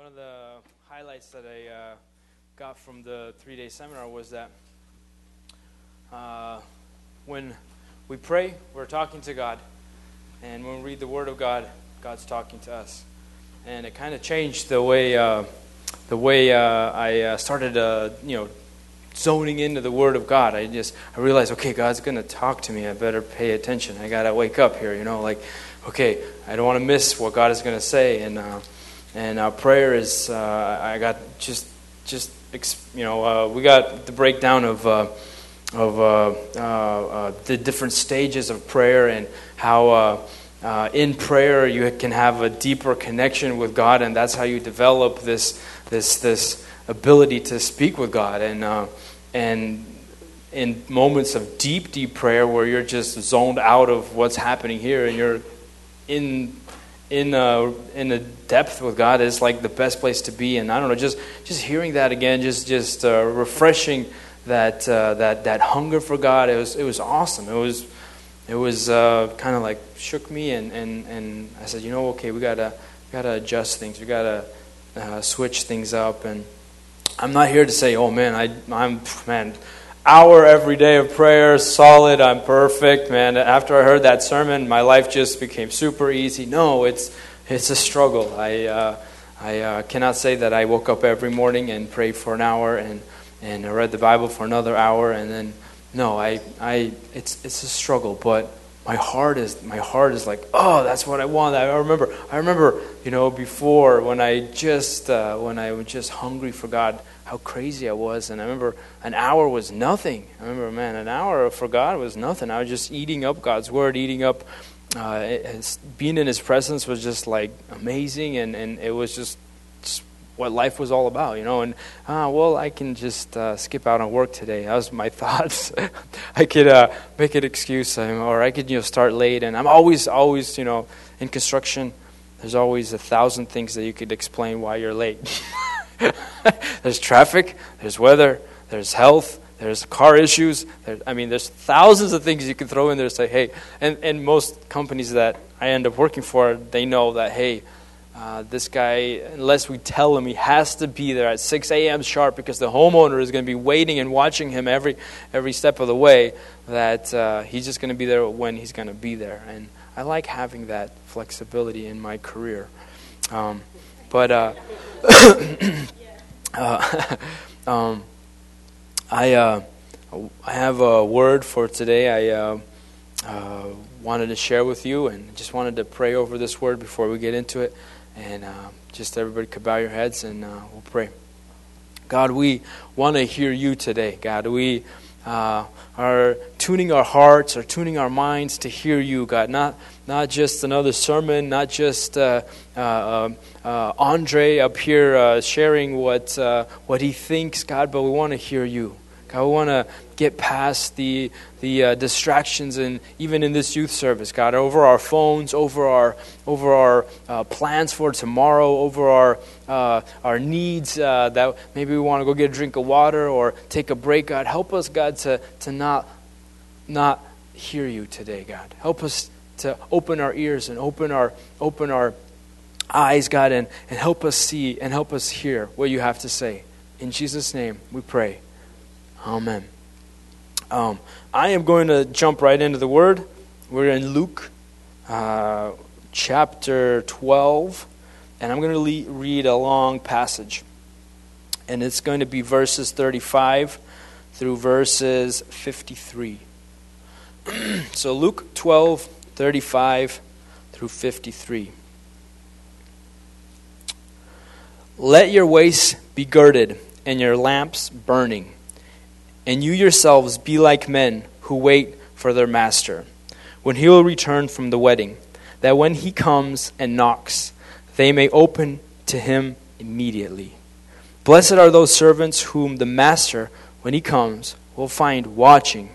one of the highlights that I uh, got from the three day seminar was that uh, when we pray, we're talking to God. And when we read the Word of God, God's talking to us. And it kind of changed the way, uh, the way uh, I uh, started, uh, you know, zoning into the Word of God. I just I realized, okay, God's going to talk to me. I better pay attention. I got to wake up here, you know, like, okay, I don't want to miss what God is going to say. And and our prayer is, uh, I got just just you know, uh, we got the breakdown of. Uh, of uh, the different stages of prayer and how in prayer you can have a deeper connection with God, and that's how you develop this this this ability to speak with God. And and in moments of deep, deep prayer where you're just zoned out of what's happening here and you're in in uh, in the depth with God is like the best place to be. And I don't know, just just hearing that again, just just uh, refreshing that uh, that that hunger for God. It was it was awesome. It was it was uh, kind of like shook me, and, and and I said, you know, okay, we gotta we gotta adjust things. We gotta uh, switch things up and. I'm not here to say, oh man, I, I'm, man, hour every day of prayer, solid, I'm perfect, man. After I heard that sermon, my life just became super easy. No, it's, it's a struggle. I, uh, I uh, cannot say that I woke up every morning and prayed for an hour and, and I read the Bible for another hour and then, no, I, I, it's, it's a struggle, but my heart is my heart is like oh that's what i want. I remember i remember you know before when i just uh, when i was just hungry for god how crazy i was. And i remember an hour was nothing. I remember man an hour for god was nothing. I was just eating up god's word eating up uh, being in his presence was just like amazing. And, and it was just what life was all about, you know. And ah, well, I can just uh, skip out on work today. That was my thoughts. I could uh, make an excuse, or I could you know start late. And I'm always, always, you know, in construction. There's always a thousand things that you could explain why you're late. there's traffic. There's weather. There's health. There's car issues. There's, I mean, there's thousands of things you can throw in there. And say, hey, and and most companies that I end up working for, they know that hey uh, this guy, unless we tell him he has to be there at 6 a.m. sharp because the homeowner is going to be waiting and watching him every, every step of the way, that uh, he's just going to be there when he's going to be there. And I like having that flexibility in my career. Um, but uh, uh um, I, uh, I have a word for today. I wanted to share with you and just wanted to pray over this word before we get into it. And uh, just everybody could bow your heads and uh, we'll pray. God, we want to hear you today. God, we uh, are tuning our hearts, are tuning our minds to hear you, God. Not, not just another sermon, not just uh, uh, uh, Andrey up here sharing what, what he thinks, God, but we want to hear you. God, we want to get past the, the uh, distractions and even in this youth service, God, over our phones, over our, over our uh, plans for tomorrow, over our, uh, our needs uh, that maybe we want to go get a drink of water or take a break, God. Help us, God, to, to not, not hear you today, God. Help us to open our ears and open our, open our eyes, God, and, and help us see and help us hear what you have to say. In Jesus' name we pray. Amen. Um, I am going to jump right into the Word. We're in Luke uh, chapter 12, and I'm going to le- read a long passage. And it's going to be verses 35 through verses 53. so, Luke 12, 35 through 53. Let your waist be girded and your lamps burning and you yourselves be like men who wait for their master, when he will return from the wedding, that when he comes and knocks, they may open to him immediately. Blessed are those servants whom the master, when he comes, will find watching.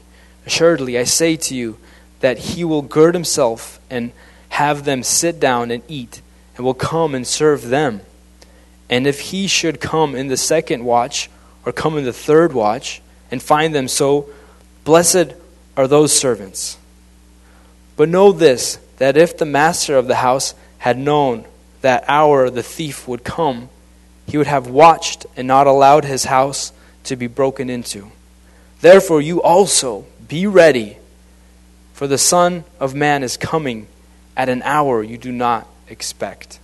Assuredly, I say to you that he will gird himself and have them sit down and eat, and will come and serve them. And if he should come in the second watch, or come in the third watch, and find them so, blessed are those servants. But know this that if the master of the house had known that hour the thief would come, he would have watched and not allowed his house to be broken into. Therefore, you also be ready, for the Son of Man is coming at an hour you do not expect.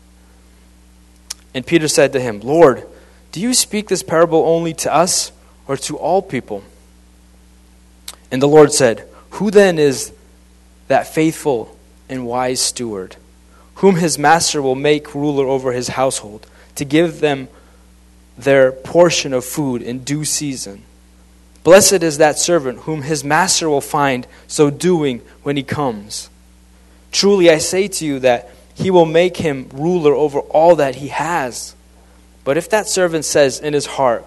And Peter said to him, Lord, do you speak this parable only to us or to all people? And the Lord said, Who then is that faithful and wise steward, whom his master will make ruler over his household, to give them their portion of food in due season? Blessed is that servant whom his master will find so doing when he comes. Truly I say to you that he will make him ruler over all that he has. But if that servant says in his heart,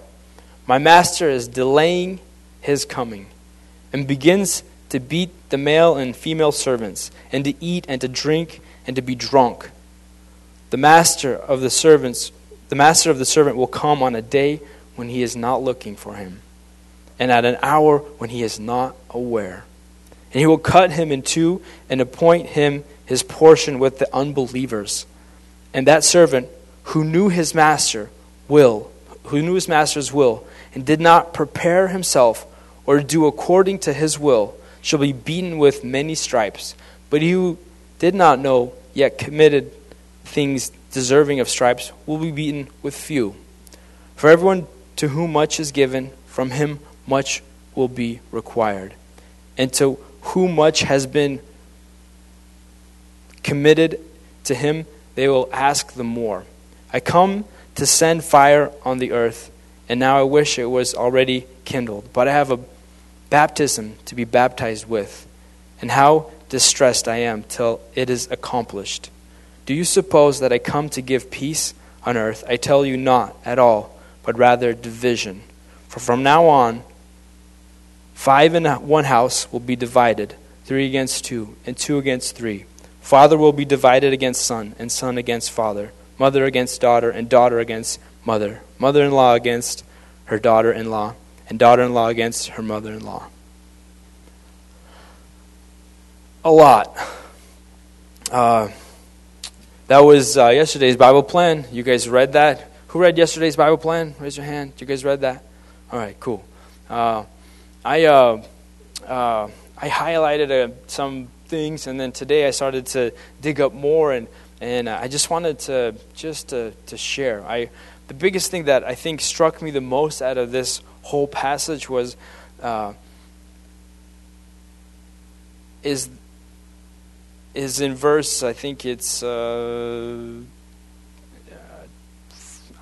My master is delaying his coming, and begins to beat the male and female servants, and to eat and to drink and to be drunk, the master of the servants the master of the servant will come on a day when he is not looking for him, and at an hour when he is not aware. And he will cut him in two and appoint him his portion with the unbelievers. And that servant who knew his master will, who knew his master's will, and did not prepare himself or do according to his will, shall be beaten with many stripes. But he who did not know, yet committed things deserving of stripes, will be beaten with few. For everyone to whom much is given, from him much will be required. And to whom much has been committed to him, they will ask the more. I come to send fire on the earth, and now I wish it was already kindled. But I have a baptism to be baptized with, and how distressed I am till it is accomplished. Do you suppose that I come to give peace on earth? I tell you not at all, but rather division. For from now on, five in one house will be divided, three against two, and two against three. Father will be divided against son, and son against father, mother against daughter, and daughter against mother, mother in law against her daughter in law, and daughter in law against her mother in law. A lot. Uh, that was uh, yesterday's Bible plan. You guys read that? Who read yesterday's Bible plan? Raise your hand. You guys read that? All right, cool. Uh, I uh, uh, I highlighted uh, some things, and then today I started to dig up more, and and uh, I just wanted to just to, to share. I the biggest thing that I think struck me the most out of this whole passage was uh, is is in verse I think it's uh,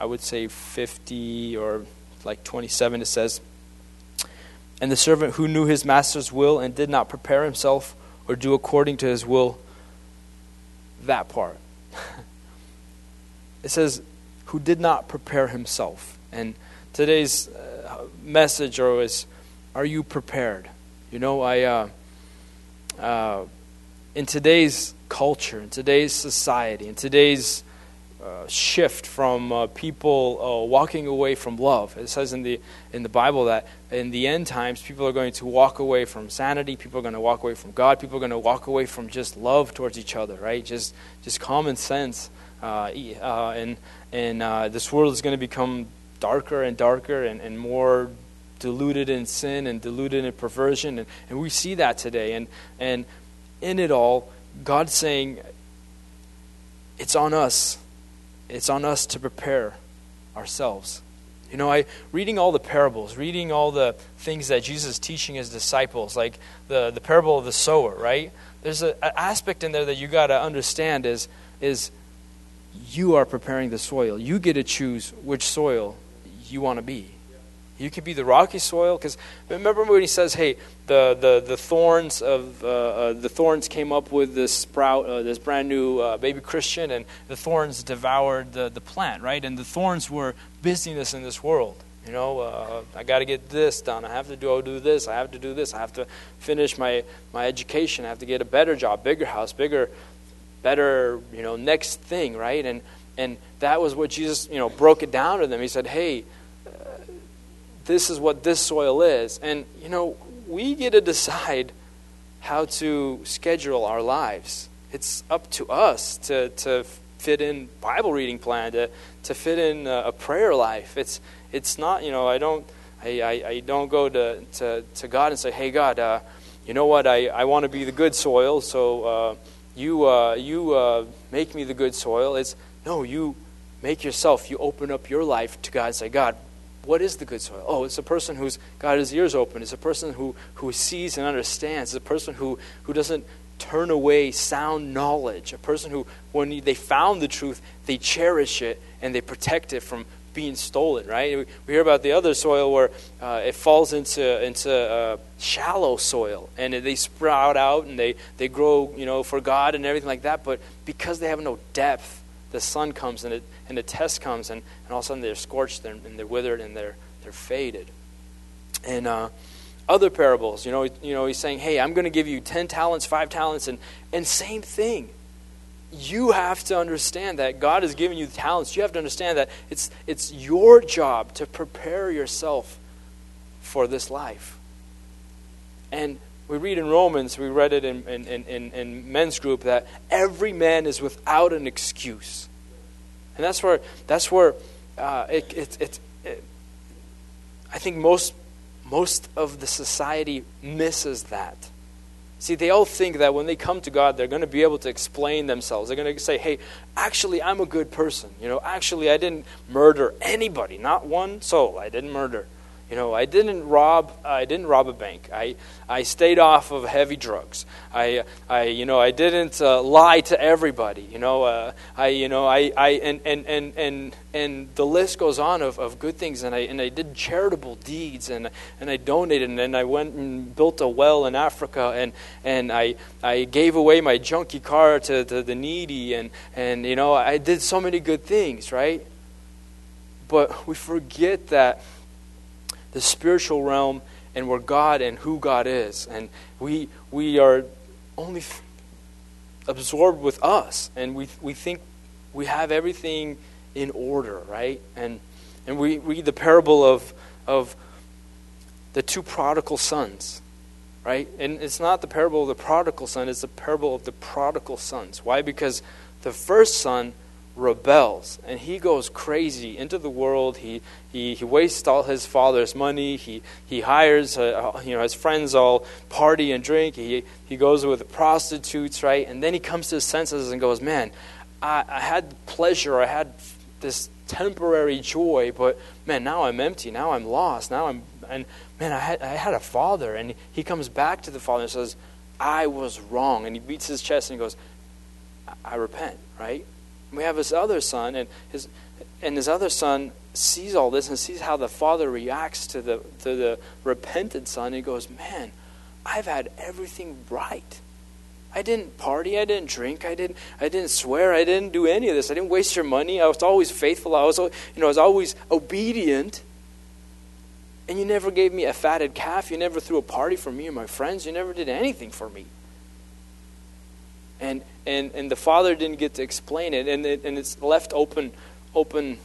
I would say fifty or like twenty seven. It says. And the servant who knew his master's will and did not prepare himself or do according to his will. That part. it says, who did not prepare himself. And today's uh, message is, are you prepared? You know, I, uh, uh, in today's culture, in today's society, in today's uh, shift from uh, people uh, walking away from love. It says in the in the Bible that in the end times, people are going to walk away from sanity. People are going to walk away from God. People are going to walk away from just love towards each other, right? Just just common sense. Uh, and and this world is going to become darker and darker and, and more diluted in sin and diluted in perversion, and, and we see that today. And and in it all, God's saying, it's on us it's on us to prepare ourselves. You know, I reading all the parables, reading all the things that Jesus is teaching his disciples, like the, the parable of the sower, right? There's an aspect in there that you got to understand is is you are preparing the soil. You get to choose which soil you want to be. You could be the rocky soil because remember when he says, "Hey, the the, the thorns of uh, uh, the thorns came up with this sprout, uh, this brand new uh, baby Christian, and the thorns devoured the the plant, right? And the thorns were busyness in this world. You know, uh, I got to get this done. I have to do, do this. I have to do this. I have to finish my my education. I have to get a better job, bigger house, bigger, better. You know, next thing, right? And and that was what Jesus, you know, broke it down to them. He said, "Hey." this is what this soil is. And, you know, we get to decide how to schedule our lives. It's up to us to, to fit in Bible reading plan, to, to fit in a, a prayer life. It's, it's not, you know, I don't, I, I, I don't go to, to, to God and say, hey, God, uh, you know what, I, I want to be the good soil, so uh, you, uh, you uh, make me the good soil. It's, no, you make yourself, you open up your life to God and say, God, what is the good soil? Oh, it's a person who's got his ears open. It's a person who, who sees and understands. It's a person who, who doesn't turn away sound knowledge. A person who, when they found the truth, they cherish it and they protect it from being stolen, right? We hear about the other soil where uh, it falls into, into uh, shallow soil and they sprout out and they, they grow, you know, for God and everything like that. But because they have no depth, the sun comes and, it, and the test comes, and, and all of a sudden they're scorched and, they're withered and they're, they're faded. And uh, other parables, you know, you know, he's saying, hey, I'm going to give you 10 talents, 5 talents, and, and same thing. You have to understand that God has given you talents. You have to understand that it's, it's your job to prepare yourself for this life. And we read in Romans, we read it in, in, in, in, men's group, that every man is without an excuse. And that's where, that's where uh, it, it, it, it, I think most, most of the society misses that. See, they all think that when they come to God, they're going to be able to explain themselves. They're going to say, hey, actually, I'm a good person. You know, actually, I didn't murder anybody, not one soul. I didn't murder. You know, I didn't rob. I didn't rob a bank. I, I stayed off of heavy drugs. I, I you know, I didn't uh, lie to everybody. You know, uh, I, you know, I, I, and, and, and, and, and the list goes on of, of good things. And I, and I did charitable deeds, and, and I donated, and, and I went and built a well in Africa, and, and I, I gave away my junky car to, to the needy, and, and you know, I did so many good things, right? But we forget that the spiritual realm and where God and who God is. And we, we are only f- absorbed with us, and we, we think we have everything in order, right? And, and we read the parable of, of the two prodigal sons, right? And it's not the parable of the prodigal son, it's the parable of the prodigal sons. Why? Because the first son rebels. And he goes crazy into the world. He, he, he wastes all his father's money. He, he hires uh, you know his friends all party and drink. He, he goes with prostitutes right? And then he comes to his senses and goes man I, I had pleasure. I had this temporary joy but man now i'm empty. Now i'm lost. Now i'm and man i had, I had a father. And he comes back to the father and says i was wrong. And he beats his chest and he goes I repent right we have his other son, and his and his other son sees all this and sees how the father reacts to the to the repentant son. And he goes, "Man, I've had everything right. I didn't party. I didn't drink. I didn't. I didn't swear. I didn't do any of this. I didn't waste your money. I was always faithful. I was, you know, I was always obedient." And you never gave me a fatted calf. You never threw a party for me and my friends. You never did anything for me and and and the father didn't get to explain it, and it, and it's left open open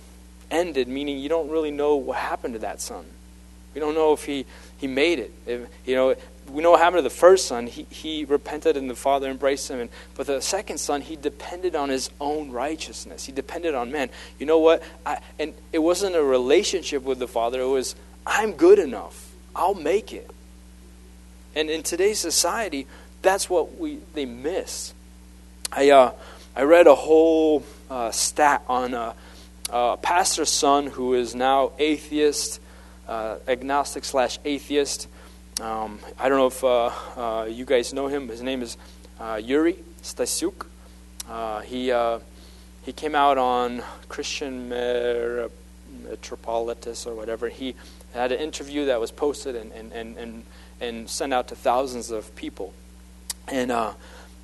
ended, meaning you don't really know what happened to that son. We don't know if he he made it. If, you know, we know what happened to the first son. He he repented, and the father embraced him. And but the second son, he depended on his own righteousness. He depended on man. You know what? I, and it wasn't a relationship with the father. It was I'm good enough. I'll make it. And in today's society, that's what we they miss. I, uh, I read a whole uh, stat on a, a, pastor's son who is now atheist, uh, agnostic slash atheist. Um, I don't know if uh, uh, you guys know him. His name is uh, Yuri Stasiuk. he, he came out on Christian Metropolitus or whatever. He had an interview that was posted and, and, and, and, and sent out to thousands of people. And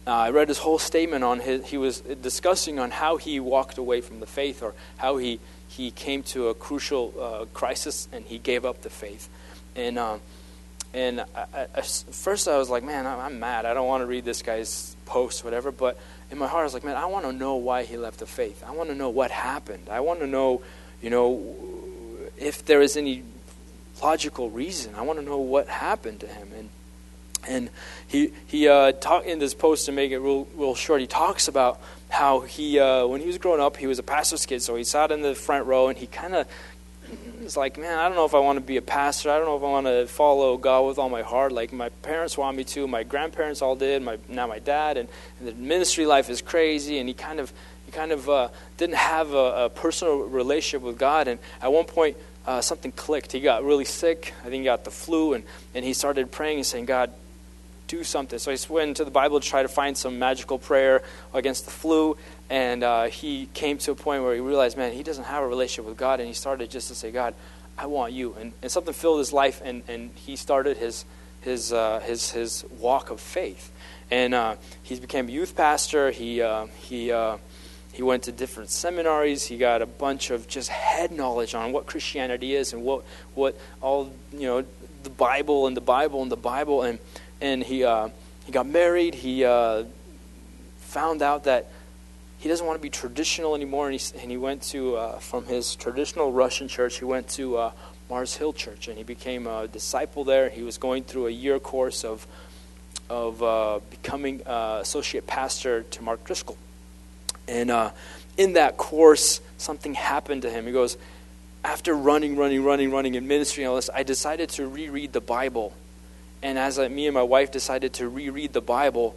uh, I read his whole statement on his, he was discussing on how he walked away from the faith or how he, he came to a crucial uh, crisis and he gave up the faith. And, um, and I, I, first I was like, man, I'm mad. I don't want to read this guy's post, whatever. But in my heart, I was like, man, I want to know why he left the faith. I want to know what happened. I want to know, you know, if there is any logical reason. I want to know what happened to him. And and he, he uh, talk, in this post, to make it real, real short, he talks about how he, uh, when he was growing up, he was a pastor's kid, so he sat in the front row and he kind of was like, man, I don't know if I want to be a pastor. I don't know if I want to follow God with all my heart. Like my parents want me to, my grandparents all did, my now my dad, and, and the ministry life is crazy. And he kind of he kind of uh, didn't have a, a, personal relationship with God. And at one point, uh, something clicked. He got really sick. I think he got the flu, and and he started praying and saying, God, do something. So he went into the Bible to try to find some magical prayer against the flu, and uh, he came to a point where he realized, man, he doesn't have a relationship with God, and he started just to say, God, I want you. And, and something filled his life, and, and he started his, his, uh, his, his walk of faith. And uh, he became a youth pastor. He, uh, he, uh, he went to different seminaries. He got a bunch of just head knowledge on what Christianity is and what, what all, you know, the Bible and the Bible and the Bible. And, and he, uh, he got married. He uh, found out that he doesn't want to be traditional anymore, and he, and he went to, uh, from his traditional Russian church, he went to uh, Mars Hill Church, and he became a disciple there. He was going through a year course of, of uh, becoming uh, associate pastor to Mark Driscoll. And in that course, something happened to him. He goes, after running, running, running, running in ministry and all this, I decided to reread the Bible and as I, me and my wife decided to reread the Bible,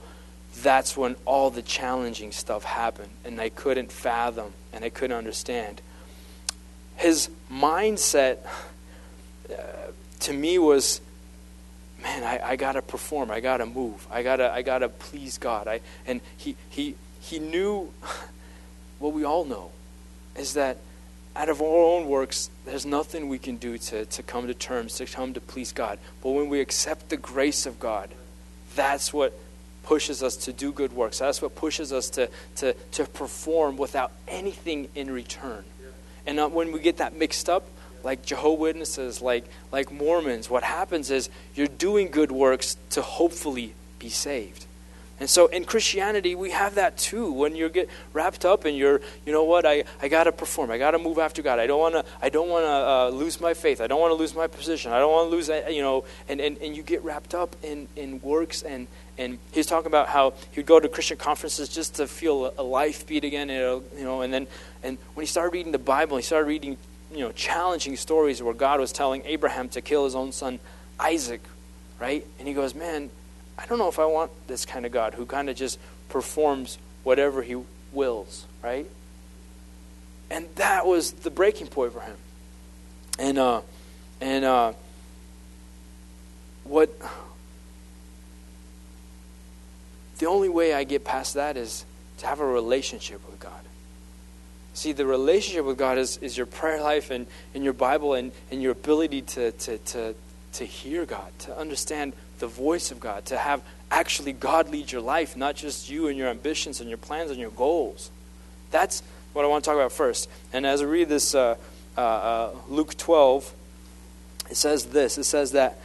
that's when all the challenging stuff happened. And I couldn't fathom and I couldn't understand. His mindset uh, to me was man, I, I got to perform. I got to move. I got to I gotta please God. I, and he, he, he knew what we all know is that out of our own works, there's nothing we can do to, to come to terms, to come to please God. But when we accept the grace of God, that's what pushes us to do good works. That's what pushes us to, to, to perform without anything in return. And not when we get that mixed up, like Jehovah Witnesses, like, like Mormons, what happens is you're doing good works to hopefully be saved. And so in Christianity, we have that too. When you get wrapped up and you're, you know what, I, I got to perform. I got to move after God. I don't want to I don't want to uh, lose my faith. I don't want to lose my position. I don't want to lose, uh, you know, and, and, and you get wrapped up in, in works. And, and he's talking about how he would go to Christian conferences just to feel a, life beat again, you know, and then and when he started reading the Bible, he started reading, you know, challenging stories where God was telling Abraham to kill his own son Isaac, right? And he goes, man, I don't know if I want this kind of God who kind of just performs whatever he wills, right? And that was the breaking point for him. And uh, and uh, what the only way I get past that is to have a relationship with God. See, the relationship with God is, is your prayer life and, and your Bible and, and your ability to, to, to, to hear God, to understand the voice of God, to have actually God lead your life, not just you and your ambitions and your plans and your goals. That's what I want to talk about first. And as I read this, uh, uh, uh, Luke 12, it says this it says that,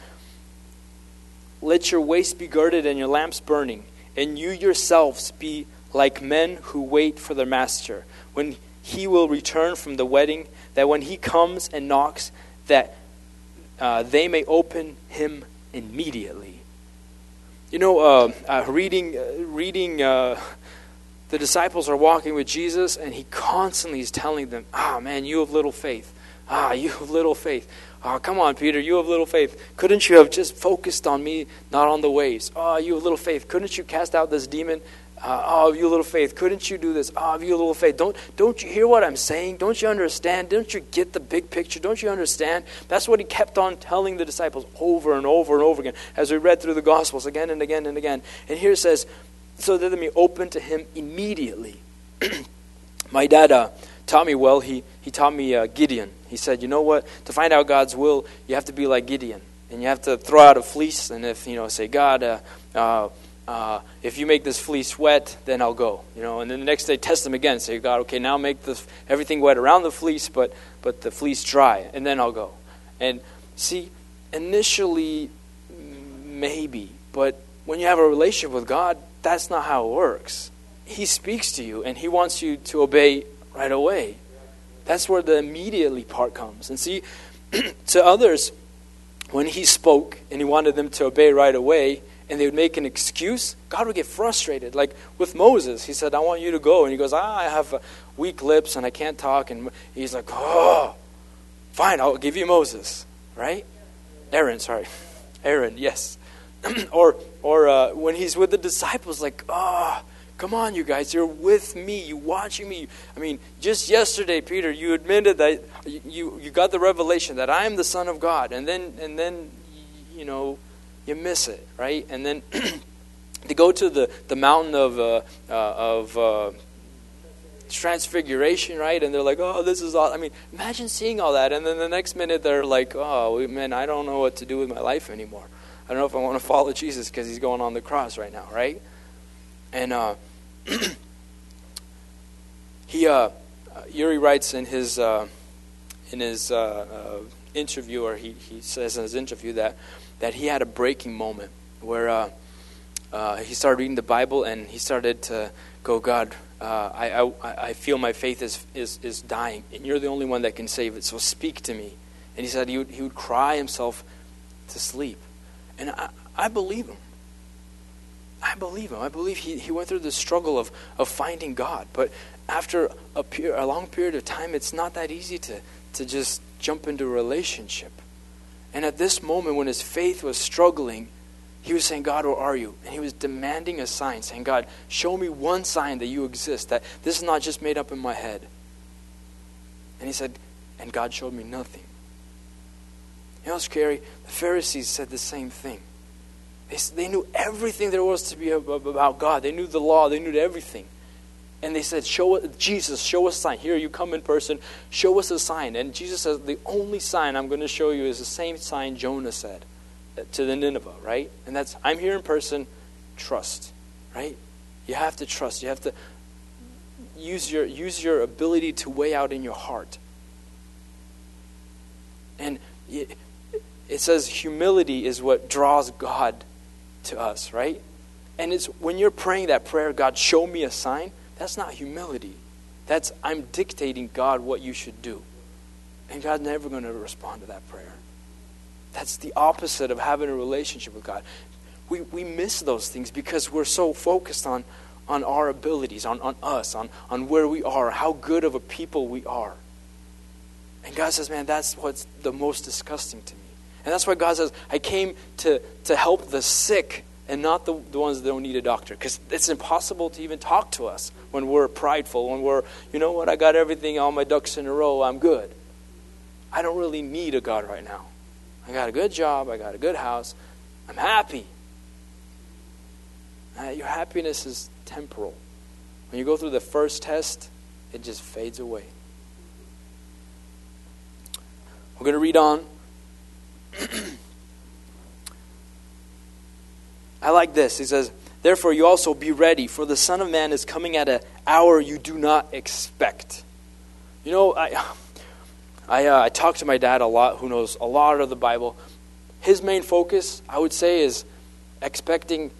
let your waist be girded and your lamps burning, and you yourselves be like men who wait for their master, when he will return from the wedding, that when he comes and knocks, that uh, they may open him immediately. You know, uh, uh, reading, uh, reading uh, the disciples are walking with Jesus, and he constantly is telling them, Ah, man, you have little faith. Ah, you have little faith. Oh, come on, Peter, you have little faith. Couldn't you have just focused on me, not on the waves? Oh, you have little faith. Couldn't you cast out this demon? Uh, oh, you little faith, couldn't you do this? Oh, you little faith, don't, don't you hear what I'm saying? Don't you understand? Don't you get the big picture? Don't you understand? That's what he kept on telling the disciples over and over and over again as we read through the Gospels again and again and again. And here it says, so that they may open to him immediately. My dad uh, taught me well. He, he taught me uh, Gideon. He said, you know what? To find out God's will, you have to be like Gideon. And you have to throw out a fleece, and if, you know, say, God, uh, if you make this fleece wet, then I'll go. You know, and then the next day test them again. Say, God, okay, now make the, everything wet around the fleece, but but the fleece dry, and then I'll go. And see, initially, maybe, but when you have a relationship with God, that's not how it works. He speaks to you, and He wants you to obey right away. That's where the immediately part comes. And see, to others, when He spoke and He wanted them to obey right away, and they would make an excuse, God would get frustrated. Like with Moses, he said, I want you to go. And he goes, ah, I have uh, weak lips and I can't talk. And he's like, oh, fine, I'll give you Moses, right? Aaron, sorry. Aaron, yes. or or uh, when he's with the disciples, like, oh, come on, you guys, you're with me, you watching me. I mean, just yesterday, Peter, you admitted that you, you got the revelation that I am the Son of God. And then, and then you know, you miss it, right? And then to go to the, the mountain of, uh, uh, of uh, transfiguration, right? And they're like, oh, this is all. I mean, imagine seeing all that. And then the next minute they're like, oh, man, I don't know what to do with my life anymore. I don't know if I want to follow Jesus because he's going on the cross right now, right? And uh, he, uh, Yuri writes in his, uh, in his uh, uh, interview, or he, he says in his interview that that he had a breaking moment where uh, uh, he started reading the Bible and he started to go, God, uh, I, I, I feel my faith is, is, is dying, and you're the only one that can save it, so speak to me. And he said he would, he would cry himself to sleep. And I, I believe him. I believe him. I believe he, he went through the struggle of, of finding God. But after a, a long period of time, it's not that easy to, to just jump into a relationship. And at this moment, when his faith was struggling, he was saying, God, where are you? And he was demanding a sign, saying, God, show me one sign that you exist, that this is not just made up in my head. And he said, and God showed me nothing. You know, scary. The Pharisees said the same thing. They, they knew everything there was to be about God. They knew the law. They knew everything and they said, "Show us, Jesus, show us a sign. Here, you come in person. Show us a sign." And Jesus says, "The only sign I'm going to show you is the same sign Jonah said uh, to the Nineveh, right? And that's I'm here in person. Trust, right? You have to trust. You have to use your use your ability to weigh out in your heart. And it, it says humility is what draws God to us, right? And it's when you're praying that prayer, God, show me a sign that's not humility. That's I'm dictating God what you should do. And God's never going to respond to that prayer. That's the opposite of having a relationship with God. We, we miss those things because we're so focused on, on our abilities, on, on us, on, on where we are, how good of a people we are. And God says, man, that's what's the most disgusting to me. And that's why God says, I came to, to help the sick and not the, the ones that don't need a doctor. Because it's impossible to even talk to us when we're prideful, when we're, you know what, I got everything, all my ducks in a row, I'm good. I don't really need a God right now. I got a good job, I got a good house, I'm happy. Uh, your happiness is temporal. When you go through the first test, it just fades away. We're going to read on. I like this. He says, Therefore, you also be ready, for the Son of Man is coming at an hour you do not expect. You know, I, I, uh, I talk to my dad a lot, who knows a lot of the Bible. His main focus, I would say, is expecting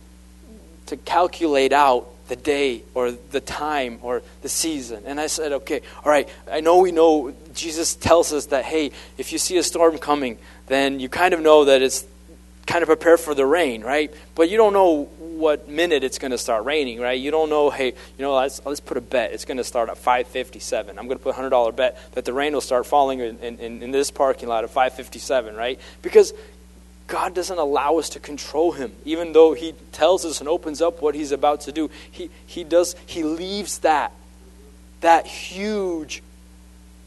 to calculate out the day or the time or the season. And I said, okay, all right, I know we know Jesus tells us that, hey, if you see a storm coming, then you kind of know that it's kind of prepare for the rain, right? But you don't know what minute it's going to start raining, right? You don't know, hey, you know, let's, let's put a bet. It's going to start at 557. I'm going to put a $100 bet that the rain will start falling in, in, in this parking lot at 557, right? Because God doesn't allow us to control him. Even though he tells us and opens up what he's about to do, he, he does, he leaves that, that huge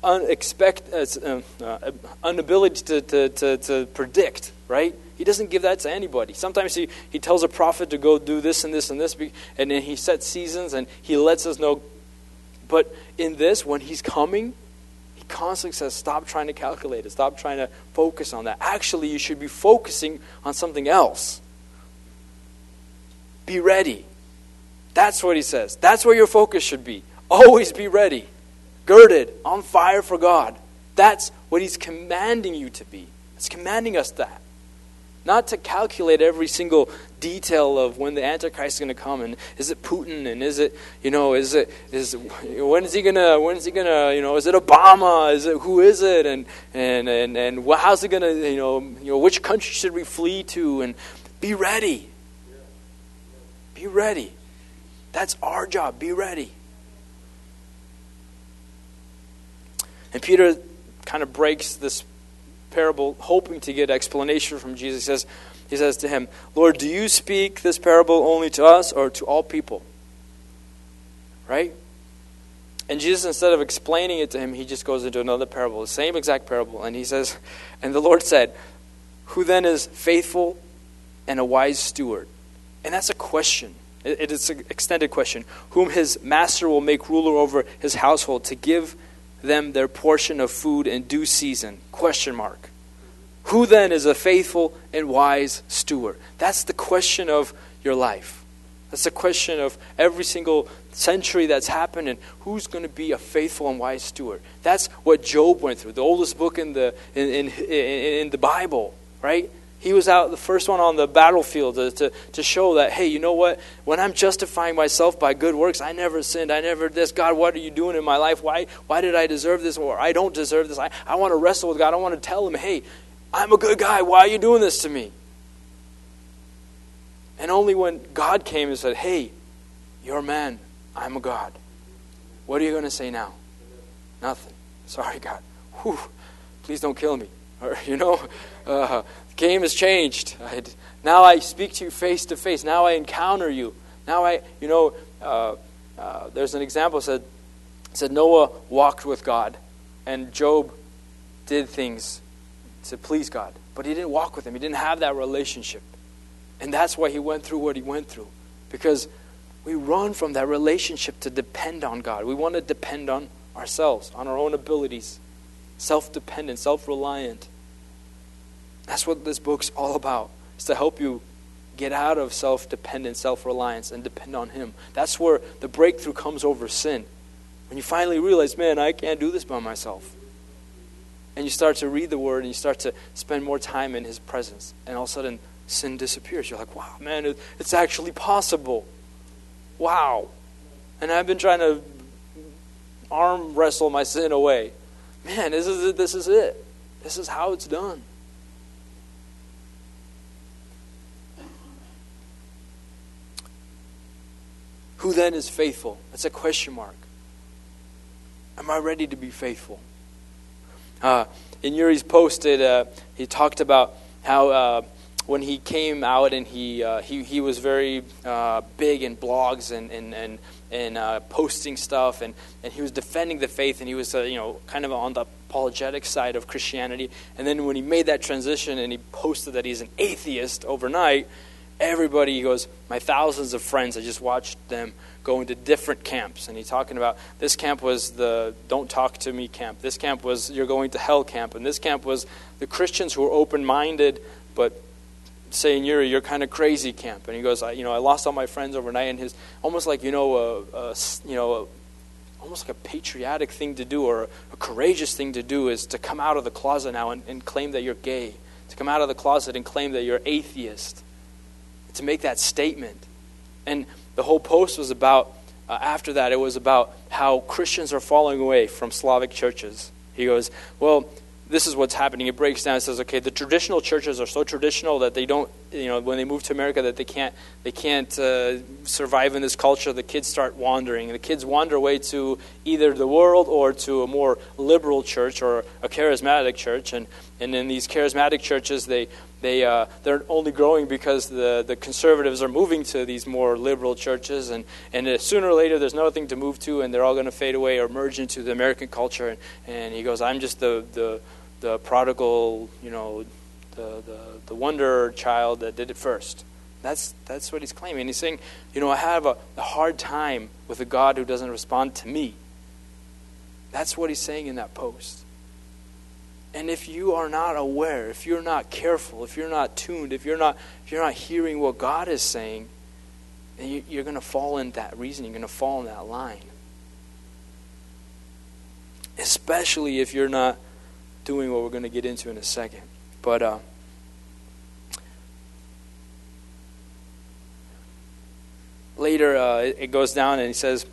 unexpect, uh, uh, inability to, to, to, to predict, right? He doesn't give that to anybody. Sometimes he, he tells a prophet to go do this and this and this, and then he sets seasons and he lets us know. But in this, when he's coming, he constantly says, Stop trying to calculate it, stop trying to focus on that. Actually, you should be focusing on something else. Be ready. That's what he says. That's where your focus should be. Always be ready, girded, on fire for God. That's what he's commanding you to be. It's commanding us that. Not to calculate every single detail of when the Antichrist is going to come and is it Putin and is it, you know, is it, is, when is he going to, when is he going to, you know, is it Obama? Is it, who is it? And, and, and, and how's it going to, you know, you know, which country should we flee to? And be ready. Be ready. That's our job. Be ready. And Peter kind of breaks this parable, hoping to get explanation from Jesus. He says, he says to him, Lord, do you speak this parable only to us or to all people? Right? And Jesus, instead of explaining it to him, he just goes into another parable, the same exact parable. And he says, And the Lord said, Who then is faithful and a wise steward? And that's a question. It is an extended question. Whom his master will make ruler over his household to give them their portion of food in due season? Question mark. Who then is a faithful and wise steward? That's the question of your life. That's the question of every single century that's happened and who's going to be a faithful and wise steward. That's what Job went through, the oldest book in the, in, in, in the Bible, right? He was out the first one on the battlefield to, to, to, show that, hey, you know what? When I'm justifying myself by good works, I never sinned. I never this. God, what are you doing in my life? Why, why did I deserve this? Or I don't deserve this. I, I want to wrestle with God. I want to tell him, hey, I'm a good guy. Why are you doing this to me? And only when God came and said, hey, you're a man. I'm a God. What are you going to say now? Nothing. Sorry, God. Whew. Please don't kill me. Or, you know, uh, game has changed. I, now I speak to you face to face. Now I encounter you. Now I, you know, uh, uh, there's an example said said Noah walked with God, and Job did things to please God, but he didn't walk with him. He didn't have that relationship, and that's why he went through what he went through, because we run from that relationship to depend on God. We want to depend on ourselves, on our own abilities, self dependent, self reliant. That's what this book's all about. It's to help you get out of self dependent, self reliance, and depend on Him. That's where the breakthrough comes over sin. When you finally realize, man, I can't do this by myself. And you start to read the Word and you start to spend more time in His presence. And all of a sudden, sin disappears. You're like, wow, man, it's actually possible. Wow. And I've been trying to arm wrestle my sin away. Man, this is it. This is it. This is how it's done. Who then is faithful? That's a question mark. Am I ready to be faithful? Uh, in Yuri's post, it, uh, he talked about how uh, when he came out and he, uh, he, he was very uh, big in blogs and, and, and, and uh, posting stuff, and, and he was defending the faith, and he was, uh, you know, kind of on the apologetic side of Christianity. And then when he made that transition and he posted that he's an atheist overnight, everybody, he goes, my thousands of friends, I just watched them go into different camps. And he's talking about this camp was the don't talk to me camp. This camp was you're going to hell camp. And this camp was the Christians who were open minded but saying Yuri, you're kind of crazy camp. And he goes, I, you know, I lost all my friends overnight, and his almost like you know, a, a you know, a, almost like a patriotic thing to do or a courageous thing to do is to come out of the closet now and, and claim that you're gay, to come out of the closet and claim that you're atheist, to make that statement. And the whole post was about. Uh, after that, it was about how Christians are falling away from Slavic churches. He goes, Well, this is what's happening. It breaks down. It says, okay, the traditional churches are so traditional that they don't, you know, when they move to America, that they can't, they can't uh, survive in this culture. The kids start wandering. The kids wander away to either the world or to a more liberal church or a charismatic church. And, and in these charismatic churches, they, they, uh, they're only growing because the, the conservatives are moving to these more liberal churches. And, and uh, sooner or later, there's nothing to move to, and they're all going to fade away or merge into the American culture. And, and he goes, I'm just the, the, the prodigal, you know, the, the, the wonder child that did it first. That's, that's what he's claiming. He's saying, you know, I have a, a hard time with a God who doesn't respond to me. That's what he's saying in that post. And if you are not aware, if you're not careful, if you're not tuned, if you're not, if you're not hearing what God is saying, then you, are going to fall in that reason. You're going to fall in that line. Especially if you're not doing what we're going to get into in a second. But uh, later uh, it goes down and he says,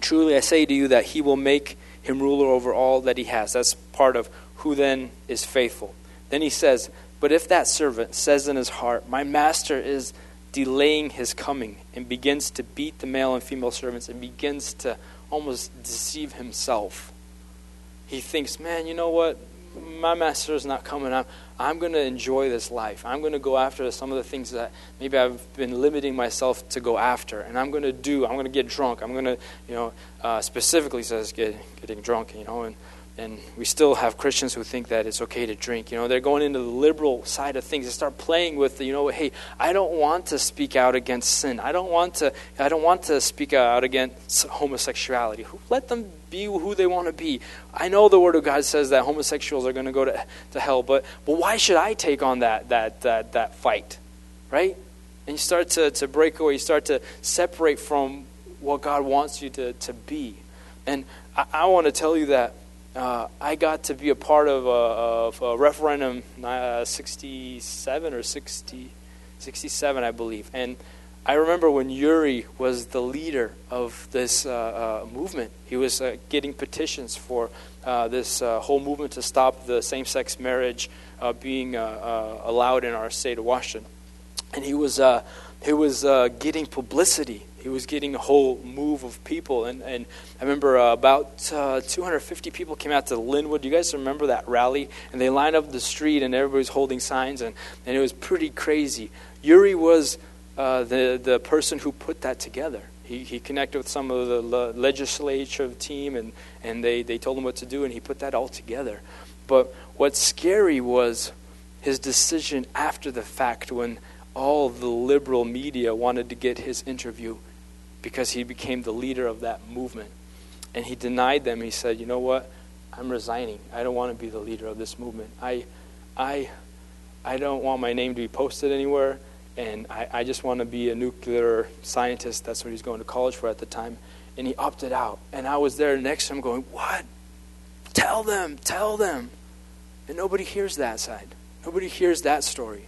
Truly I say to you that he will make him ruler over all that he has. That's part of who then is faithful. Then he says, But if that servant says in his heart, My master is delaying his coming and begins to beat the male and female servants and begins to almost deceive himself. He thinks, man, you know what? My master is not coming. I'm, I'm going to enjoy this life. I'm going to go after some of the things that maybe I've been limiting myself to go after. And I'm going to do, I'm going to get drunk. I'm going to, you know, uh, specifically says get, getting drunk, you know, and and we still have Christians who think that it's okay to drink. You know, they're going into the liberal side of things. They start playing with you know, hey, I don't want to speak out against sin. I don't want to. I don't want to speak out against homosexuality. Let them be who they want to be. I know the Word of God says that homosexuals are going to go to, to hell, but but why should I take on that that that that fight, right? And you start to to break away. You start to separate from what God wants you to to be. And I, I want to tell you that uh, I got to be a part of a, of a referendum uh, 67 or 60, 67, I believe. And I remember when Yuri was the leader of this uh, uh movement, he was uh, getting petitions for uh, this whole movement to stop the same sex marriage being allowed in our state of Washington. And he was, he was getting publicity he was getting a whole move of people. And, and I remember uh, about uh, 250 people came out to Lynnwood. You guys remember that rally? And they lined up the street, and everybody was holding signs, and, and it was pretty crazy. Yuri was uh, the, the person who put that together. He, he connected with some of the legislative team, and, and they, they told him what to do, and he put that all together. But what's scary was his decision after the fact when all the liberal media wanted to get his interview because he became the leader of that movement. And he denied them. He said, You know what? I'm resigning. I don't want to be the leader of this movement. I, I, I don't want my name to be posted anywhere. And I, I just want to be a nuclear scientist. That's what he's going to college for at the time. And he opted out. And I was there next to him going, What? Tell them, tell them. And nobody hears that side. Nobody hears that story.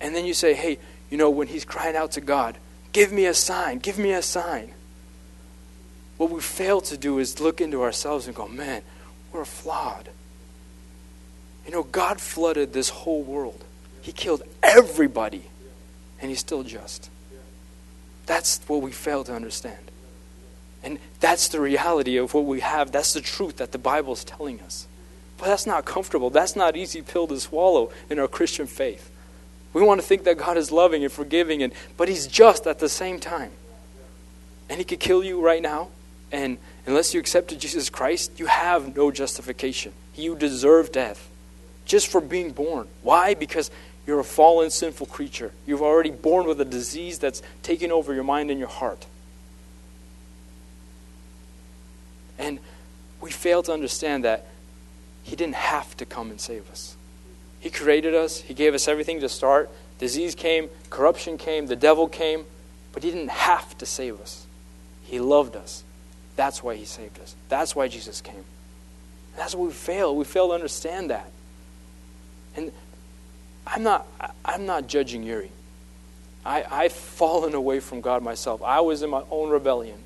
And then you say, Hey, you know, when he's crying out to God, Give me a sign. Give me a sign. What we fail to do is look into ourselves and go, man, we're flawed. You know, God flooded this whole world, He killed everybody, and He's still just. That's what we fail to understand. And that's the reality of what we have. That's the truth that the Bible is telling us. But that's not comfortable. That's not easy pill to swallow in our Christian faith. We want to think that God is loving and forgiving, and, but He's just at the same time. And He could kill you right now. And unless you accepted Jesus Christ, you have no justification. You deserve death just for being born. Why? Because you're a fallen, sinful creature. You've already born with a disease that's taken over your mind and your heart. And we fail to understand that He didn't have to come and save us. He created us, He gave us everything to start. Disease came, corruption came, the devil came, but He didn't have to save us. He loved us. That's why He saved us. That's why Jesus came. That's what we fail. We fail to understand that. And I'm not, I'm not judging Yuri. I, I've fallen away from God myself. I was in my own rebellion.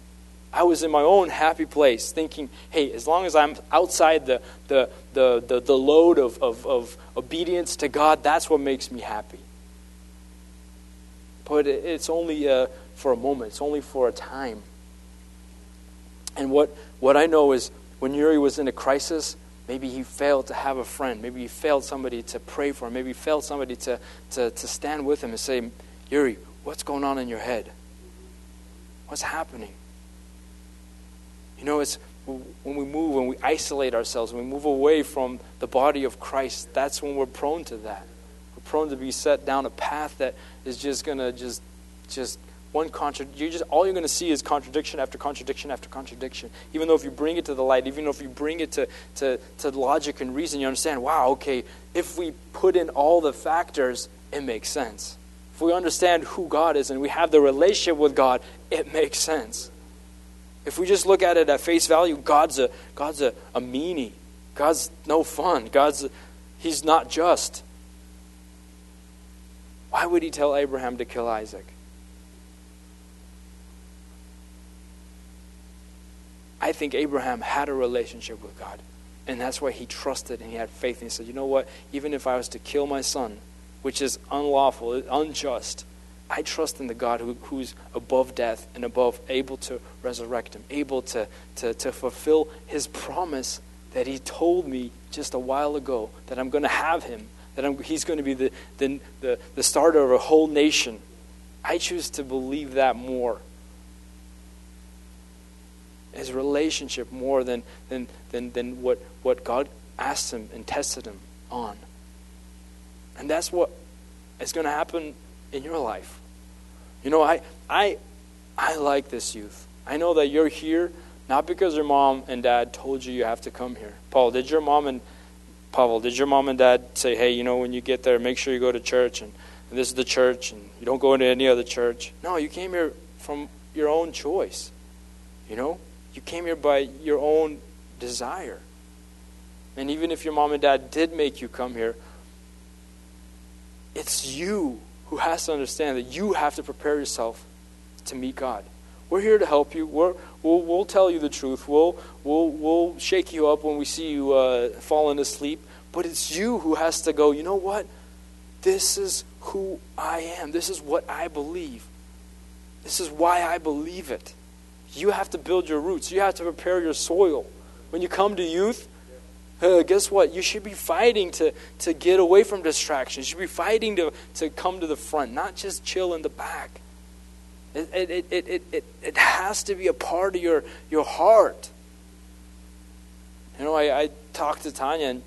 I was in my own happy place thinking, hey, as long as I'm outside the, the, the, the, the load of, of, of obedience to God, that's what makes me happy. But it's only uh, for a moment, it's only for a time. And what, what I know is when Yuri was in a crisis, maybe he failed to have a friend. Maybe he failed somebody to pray for him. Maybe he failed somebody to, to, to stand with him and say, Yuri, what's going on in your head? What's happening? You know, it's when we move, when we isolate ourselves, when we move away from the body of Christ, that's when we're prone to that. We're prone to be set down a path that is just going to just, just one contradiction. You just all you're going to see is contradiction after contradiction after contradiction. Even though if you bring it to the light, even though if you bring it to, to, to logic and reason, you understand. Wow, okay. If we put in all the factors, it makes sense. If we understand who God is and we have the relationship with God, it makes sense. If we just look at it at face value, God's a, God's a, a meanie. God's no fun. God's he's not just. Why would he tell Abraham to kill Isaac? I think Abraham had a relationship with God. And that's why he trusted and he had faith. And he said, You know what? Even if I was to kill my son, which is unlawful, unjust. I trust in the God who, who's above death and above, able to resurrect him, able to, to, to fulfill his promise that he told me just a while ago that I'm going to have him, that I'm, he's going to be the, the, the, the starter of a whole nation. I choose to believe that more. His relationship more than, than, than, than what, what God asked him and tested him on. And that's what is going to happen in your life. You know, I, I, I like this youth. I know that you're here not because your mom and dad told you you have to come here. Paul, did your mom and Pavel, did your mom and dad say, hey, you know, when you get there, make sure you go to church and, and this is the church and you don't go into any other church? No, you came here from your own choice. You know, you came here by your own desire. And even if your mom and dad did make you come here, it's you who has to understand that you have to prepare yourself to meet God. We're here to help you. we will we'll tell you the truth. We'll, we'll, we'll shake you up when we see you uh, falling asleep. But it's you who has to go, you know what? This is who I am. This is what I believe. This is why I believe it. You have to build your roots. You have to prepare your soil. When you come to youth, uh, guess what? You should be fighting to, to get away from distractions. You should be fighting to, to come to the front, not just chill in the back. It, it, it, it, it, it has to be a part of your, your heart. You know, I, I talked to Tanya, and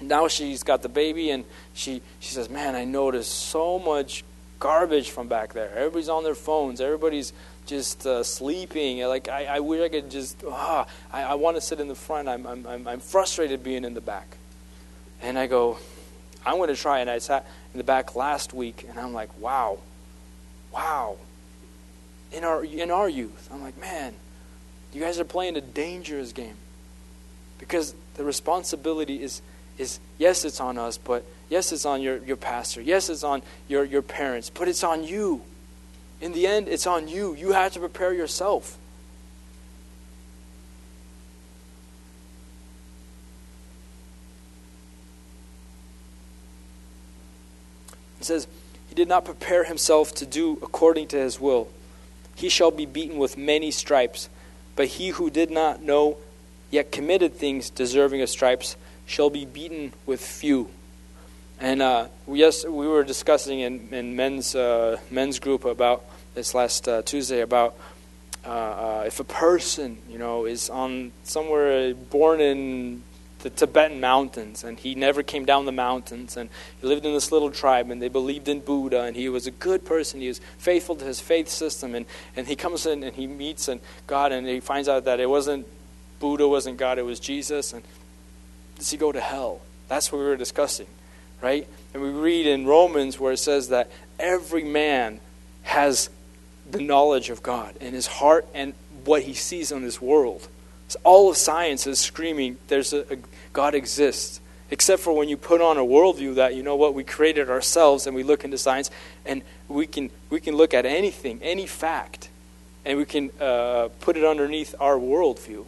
now she's got the baby, and she, she says, Man, I noticed so much garbage from back there. Everybody's on their phones, everybody's just uh, sleeping. Like I, I wish I could just. Ah, I, I want to sit in the front. I'm, I'm, I'm frustrated being in the back. And I go, I'm going to try. And I sat in the back last week, and I'm like, wow, wow. In our in our youth, I'm like, man, you guys are playing a dangerous game. Because the responsibility is is yes, it's on us, but yes, it's on your, your pastor. Yes, it's on your, your parents, but it's on you. In the end, it's on you. You have to prepare yourself. It says, He did not prepare himself to do according to his will. He shall be beaten with many stripes, but he who did not know yet committed things deserving of stripes shall be beaten with few. And uh, yes, we were discussing in, in men's uh, men's group about this last uh, Tuesday about uh, uh, if a person, you know, is on somewhere born in the Tibetan mountains and he never came down the mountains and he lived in this little tribe and they believed in Buddha and he was a good person. He was faithful to his faith system and, and he comes in and he meets and God and he finds out that it wasn't Buddha, wasn't God, it was Jesus. And does he go to hell? That's what we were discussing, right? And we read in Romans where it says that every man has the knowledge of God in his heart and what he sees in this world. So all of science is screaming, "There's a, a God exists." Except for when you put on a worldview that you know what we created ourselves, and we look into science, and we can we can look at anything, any fact, and we can uh, put it underneath our worldview.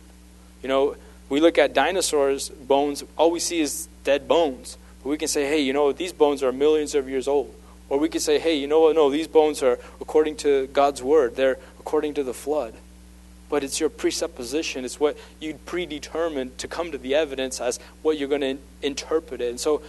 You know, we look at dinosaurs' bones, all we see is dead bones. We can say, hey, you know, these bones are millions of years old. Or we could say, hey, you know what? No, these bones are according to God's word, they're according to the flood. But it's your presupposition, it's what you predetermined to come to the evidence as what you're going to interpret it. And so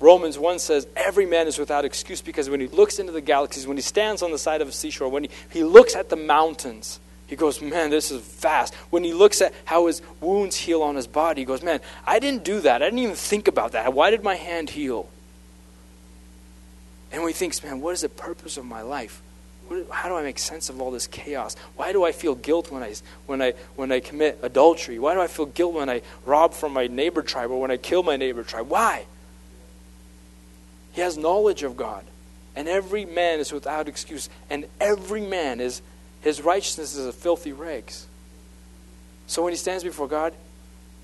Romans 1 says, Every man is without excuse because when he looks into the galaxies, when he stands on the side of a seashore, when he, he looks at the mountains, he goes, Man, this is fast. When he looks at how his wounds heal on his body, he goes, Man, I didn't do that. I didn't even think about that. Why did my hand heal? And when he thinks, Man, what is the purpose of my life? how do I make sense of all this chaos? Why do I feel guilt when I, when, I, when I commit adultery? Why do I feel guilt when I rob from my neighbor tribe or when I kill my neighbor tribe? Why? He has knowledge of God. And every man is without excuse. And every man is his righteousness is a filthy rags. So when he stands before God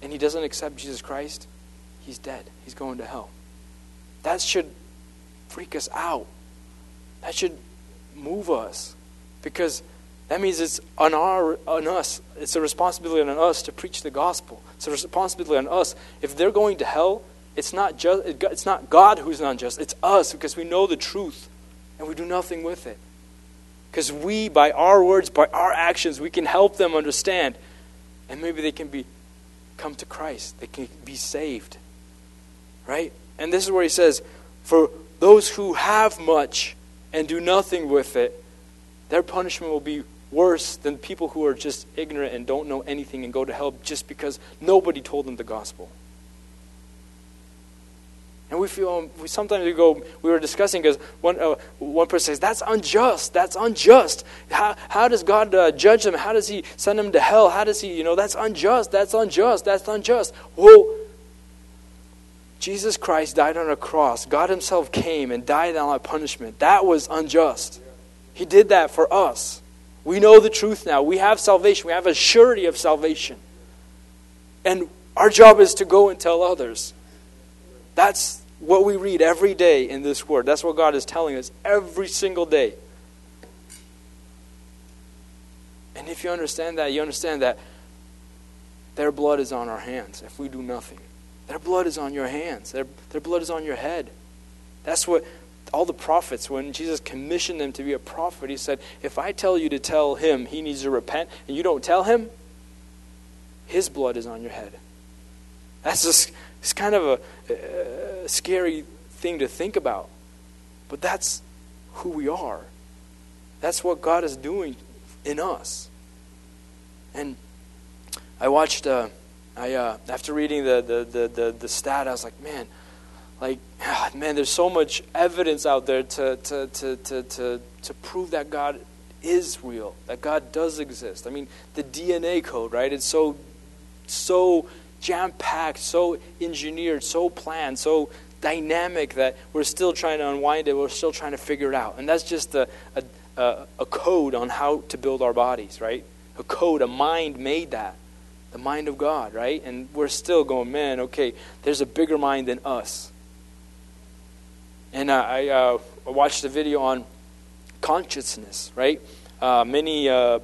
and he doesn't accept Jesus Christ, he's dead. He's going to hell. That should freak us out. That should move us. Because that means it's on, our, on us. It's a responsibility on us to preach the gospel. It's a responsibility on us. If they're going to hell, it's not, just, it's not God who's unjust, it's us because we know the truth and we do nothing with it. Because we, by our words, by our actions, we can help them understand. And maybe they can be come to Christ. They can be saved. Right? And this is where he says, For those who have much and do nothing with it, their punishment will be worse than people who are just ignorant and don't know anything and go to hell just because nobody told them the gospel. And we feel, we sometimes we go, we were discussing because one, uh, one person says, that's unjust, that's unjust. How, how does God uh, judge them? How does he send them to hell? How does he, you know, that's unjust, that's unjust, that's unjust. Well, Jesus Christ died on a cross. God himself came and died on our punishment. That was unjust. He did that for us. We know the truth now. We have salvation. We have a surety of salvation. And our job is to go and tell others. That's what we read every day in this word. That's what God is telling us every single day. And if you understand that, you understand that their blood is on our hands if we do nothing. Their blood is on your hands, their, their blood is on your head. That's what all the prophets, when Jesus commissioned them to be a prophet, he said, If I tell you to tell him he needs to repent and you don't tell him, his blood is on your head. That's just it's kind of a, a scary thing to think about. But that's who we are. That's what God is doing in us. And I watched, uh, I, uh, after reading the, the, the, the, the stat, I was like, man, like, man, there's so much evidence out there to, to, to, to, to, to prove that God is real, that God does exist. I mean, the DNA code, right? It's so, so jam packed, so engineered, so planned, so dynamic that we're still trying to unwind it. We're still trying to figure it out. And that's just a, a, a code on how to build our bodies, right? A code, a mind made that. The mind of God, right? And we're still going, man, okay, there's a bigger mind than us. And I uh, watched a video on consciousness, right? Uh, many uh,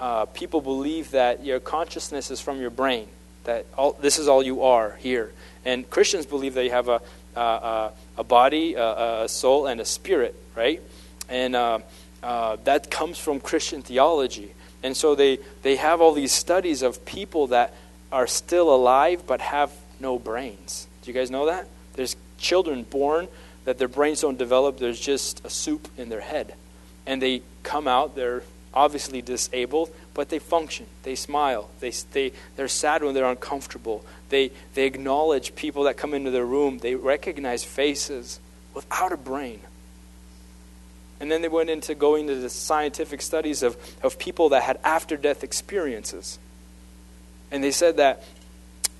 uh, people believe that your consciousness is from your brain that all, this is all you are here. And Christians believe that you have a, a, a body, a, a, soul, and a spirit, right? And uh, uh, that comes from Christian theology. And so they, they have all these studies of people that are still alive but have no brains. Do you guys know that? There's children born that their brains don't develop, there's just a soup in their head. And they come out, they're obviously disabled, but they function. They smile. They, they, they're sad when they're uncomfortable. They, they acknowledge people that come into their room. They recognize faces without a brain. And then they went into going to the scientific studies of, of people that had after death experiences. And they said that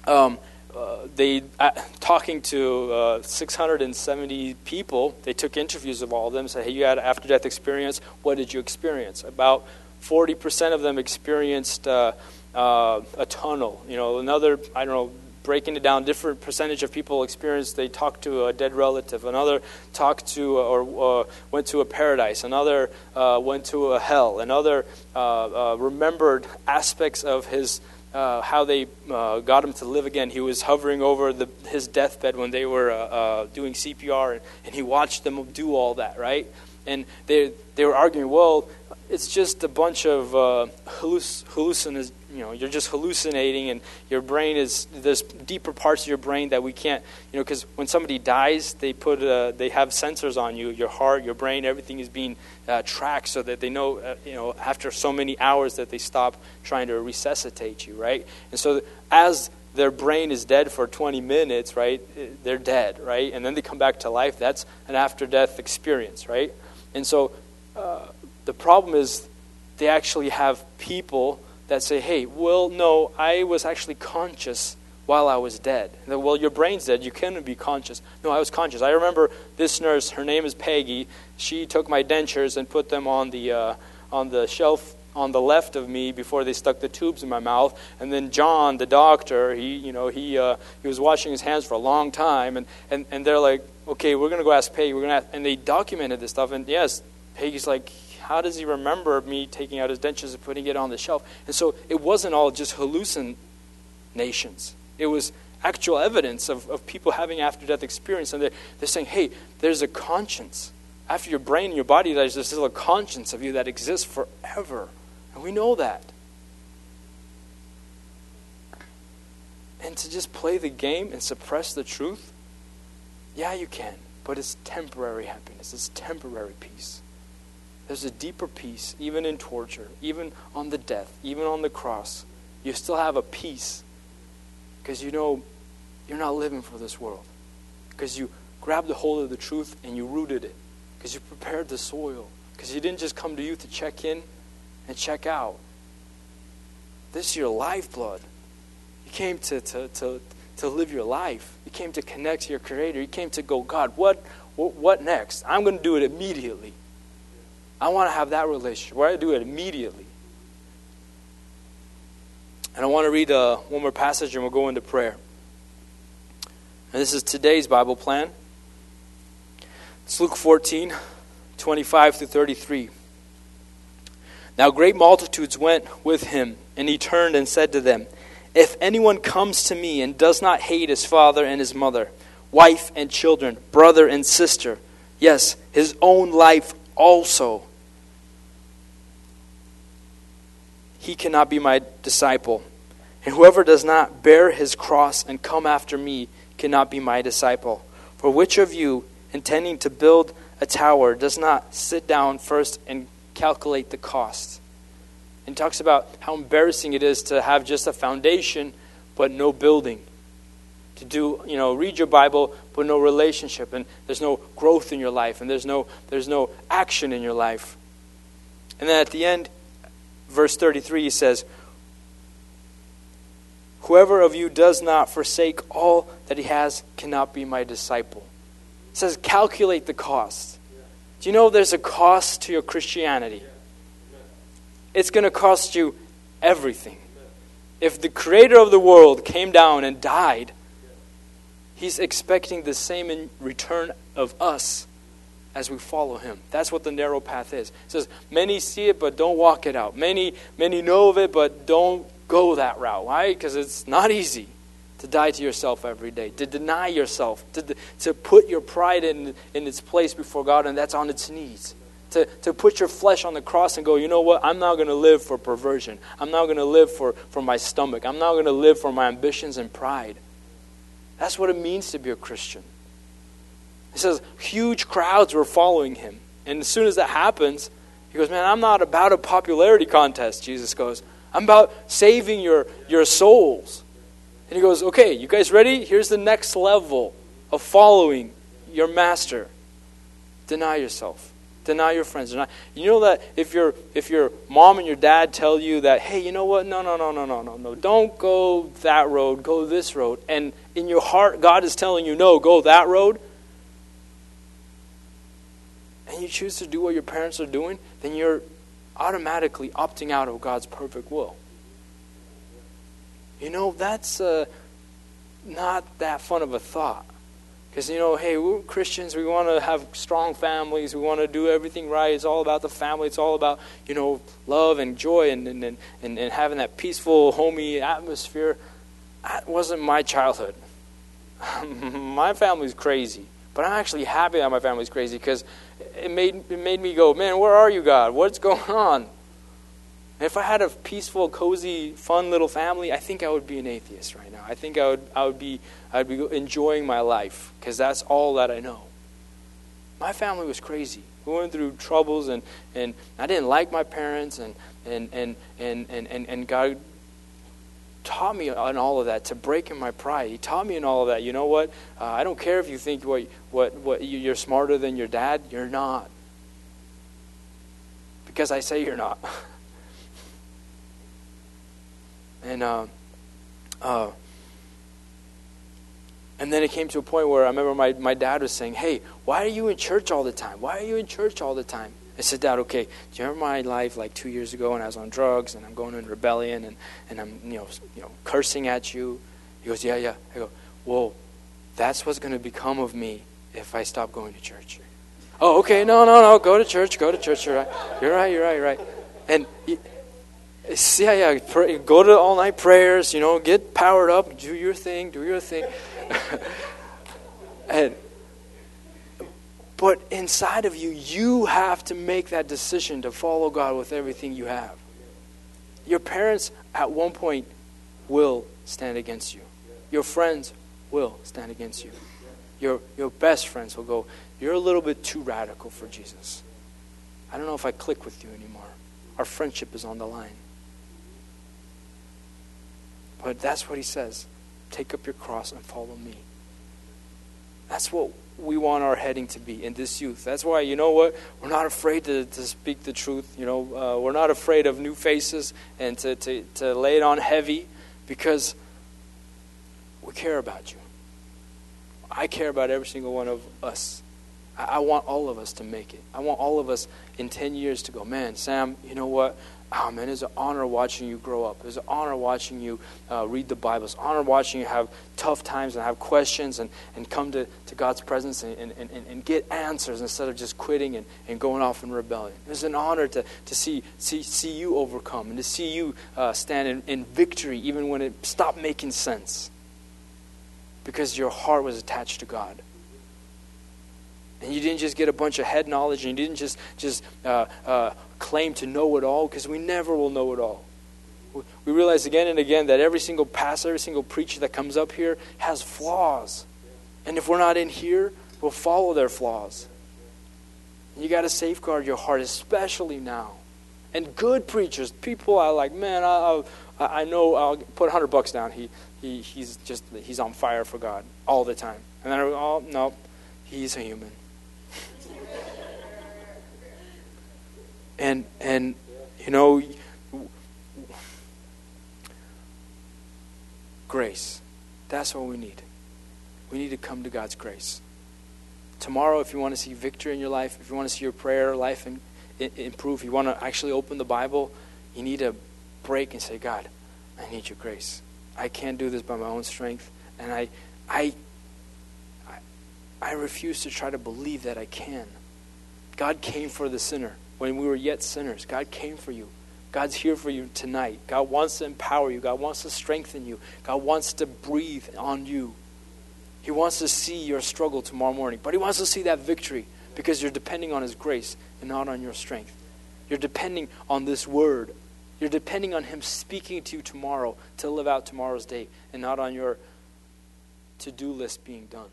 um, uh, they, uh, talking to uh, 670 people, they took interviews of all of them, said, Hey, you had an after death experience. What did you experience? About 40% of them experienced uh, uh, a tunnel. You know, another, I don't know, breaking it down, different percentage of people experienced they talked to a dead relative. Another talked to or uh, went to a paradise. Another uh, went to a hell. Another uh, uh, remembered aspects of his. Uh, how they got him to live again. He was hovering over the, his deathbed when they were doing CPR, and, and he watched them do all that, right? And they, they were arguing, well, it's just a bunch of uh, halluc- you know, you're just hallucinating, and your brain is there's deeper parts of your brain that we can't, you know, because when somebody dies, they put uh, they have sensors on you, your heart, your brain, everything is being uh, tracked so that they know, uh, you know, after so many hours that they stop trying to resuscitate you, right? And so as their brain is dead for 20 minutes, right? They're dead, right? And then they come back to life. That's an after death experience, right? And so uh, the problem is they actually have people that say, hey, well, no, I was actually conscious while I was dead. well, your brain's dead. You can't be conscious. No, I was conscious. I remember this nurse, her name is Peggy. She took my dentures and put them on the, uh, on the shelf on the left of me before they stuck the tubes in my mouth. And then John, the doctor, he, you know, he, uh, he was washing his hands for a long time. And, and, and they're like, okay, we're going to go ask Peggy. We're gonna and they documented this stuff. And yes, Peggy's like, how does he remember me taking out his dentures and putting it on the shelf? And so it wasn't all just hallucinations. It was actual evidence of, of people having after death experience. And they're, they're saying, hey, there's a conscience. After your brain and your body dies, there's still a conscience of you that exists forever. And we know that. And to just play the game and suppress the truth, yeah, you can. But it's temporary happiness, it's temporary peace. There's a deeper peace, even in torture, even on the death, even on the cross. You still have a peace because you know you're not living for this world. Because you grabbed the hold of the truth and you rooted it. Because you prepared the soil. Because you didn't just come to you to check in and check out. This is your lifeblood. You came to, to, to, to live your life. You came to connect to your Creator. You came to go, God, what, what, what next? I'm going to do it immediately. I want to have that relationship where I do it immediately. And I want to read uh, one more passage and we'll go into prayer. And this is today's Bible plan. It's Luke 14, 25 through 33. Now great multitudes went with him, and he turned and said to them, If anyone comes to me and does not hate his father and his mother, wife and children, brother and sister, yes, his own life also, he cannot be my disciple. And whoever does not bear his cross and come after me cannot be my disciple. For which of you, intending to build a tower, does not sit down first and calculate the cost? And talks about how embarrassing it is to have just a foundation but no building. To do, you know, read your Bible but no relationship, and there's no growth in your life, and there's no, there's no action in your life. And then at the end, verse 33, he says, Whoever of you does not forsake all that he has cannot be my disciple. It says, calculate the cost. Do you know there's a cost to your Christianity? It's going to cost you everything. If the creator of the world came down and died, he's expecting the same in return of us as we follow him. That's what the narrow path is. It says, many see it, but don't walk it out. Many, many know of it, but don't go that route. Why? Because it's not easy to die to yourself every day, to deny yourself, to, to put your pride in, in its place before God, and that's on its knees. To, to put your flesh on the cross and go, you know what? I'm not going to live for perversion. I'm not going to live for, for my stomach. I'm not going to live for my ambitions and pride. That's what it means to be a Christian. It says huge crowds were following him. And as soon as that happens, he goes, Man, I'm not about a popularity contest, Jesus goes. I'm about saving your, your souls. And he goes, Okay, you guys ready? Here's the next level of following your master. Deny yourself. Deny your friends. Deny. You know that if your if your mom and your dad tell you that, hey, you know what? No, no, no, no, no, no, no. Don't go that road. Go this road. And in your heart, God is telling you, no, go that road and you choose to do what your parents are doing, then you're automatically opting out of God's perfect will. You know, that's uh, not that fun of a thought. Because, you know, hey, we're Christians. We want to have strong families. We want to do everything right. It's all about the family. It's all about, you know, love and joy and, and, and, and having that peaceful, homey atmosphere. That wasn't my childhood. my family's crazy. But I'm actually happy that my family's crazy because it made, it made me go, man, where are you, God? What's going on? If I had a peaceful, cozy, fun little family, I think I would be an atheist right now. I think I would, I would be, I'd be enjoying my life because that's all that I know. My family was crazy. We went through troubles, and, and I didn't like my parents, and, and, and, and, and, and God taught me on all of that to break in my pride. He taught me in all of that. You know what? Uh, I don't care if you think what, what, what you're smarter than your dad. You're not. Because I say you're not. and uh, uh, and then it came to a point where I remember my, my dad was saying, Hey, why are you in church all the time? Why are you in church all the time? I said, Dad, okay, do you remember my life like two years ago when I was on drugs and I'm going in rebellion and, and I'm you know, you know cursing at you? He goes, Yeah, yeah. I go, Well, that's what's going to become of me if I stop going to church. Oh, okay, no, no, no, go to church, go to church. You're right, you're right, you're right, right. And he, yeah, yeah. Pray, go to all night prayers. You know, get powered up. Do your thing. Do your thing. and but inside of you, you have to make that decision to follow God with everything you have. Your parents, at one point, will stand against you. Your friends will stand against you. Your, your best friends will go, You're a little bit too radical for Jesus. I don't know if I click with you anymore. Our friendship is on the line. But that's what he says take up your cross and follow me. That's what we want our heading to be in this youth. That's why, you know what? We're not afraid to, to speak the truth. You know, uh, we're not afraid of new faces and to, to, to lay it on heavy because we care about you. I care about every single one of us. I, I want all of us to make it. I want all of us in 10 years to go, man, Sam, you know what? Oh man, it's an honor watching you grow up. It's an honor watching you uh, read the Bible. It's an honor watching you have tough times and have questions and, and come to, to God's presence and, and, and, and get answers instead of just quitting and, and going off in rebellion. It's an honor to, to see, see, see you overcome and to see you uh, stand in, in victory even when it stopped making sense because your heart was attached to God. And you didn't just get a bunch of head knowledge, and you didn't just just uh, uh, claim to know it all, because we never will know it all. We realize again and again that every single pastor, every single preacher that comes up here has flaws. And if we're not in here, we'll follow their flaws. You got to safeguard your heart, especially now. And good preachers, people are like, man, I, I, I know I'll put 100 bucks down. He, he, he's just, he's on fire for God all the time. And then, oh, no, he's a human. and and you know grace. That's what we need. We need to come to god's grace. Tomorrow if you want to see victory in your life if you want to see your prayer life in, in, improve you want to actually open the bible you need to break and say god i need your grace. I can't do this by my own strength and i i i, I refuse to try to believe that i can. God came for the sinner when we were yet sinners. God came for you. God's here for you tonight. God wants to empower you. God wants to strengthen you. God wants to breathe on you. He wants to see your struggle tomorrow morning, but He wants to see that victory because you're depending on His grace and not on your strength. You're depending on this word. You're depending on Him speaking to you tomorrow to live out tomorrow's day and not on your to do list being done.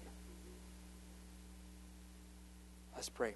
Let's pray.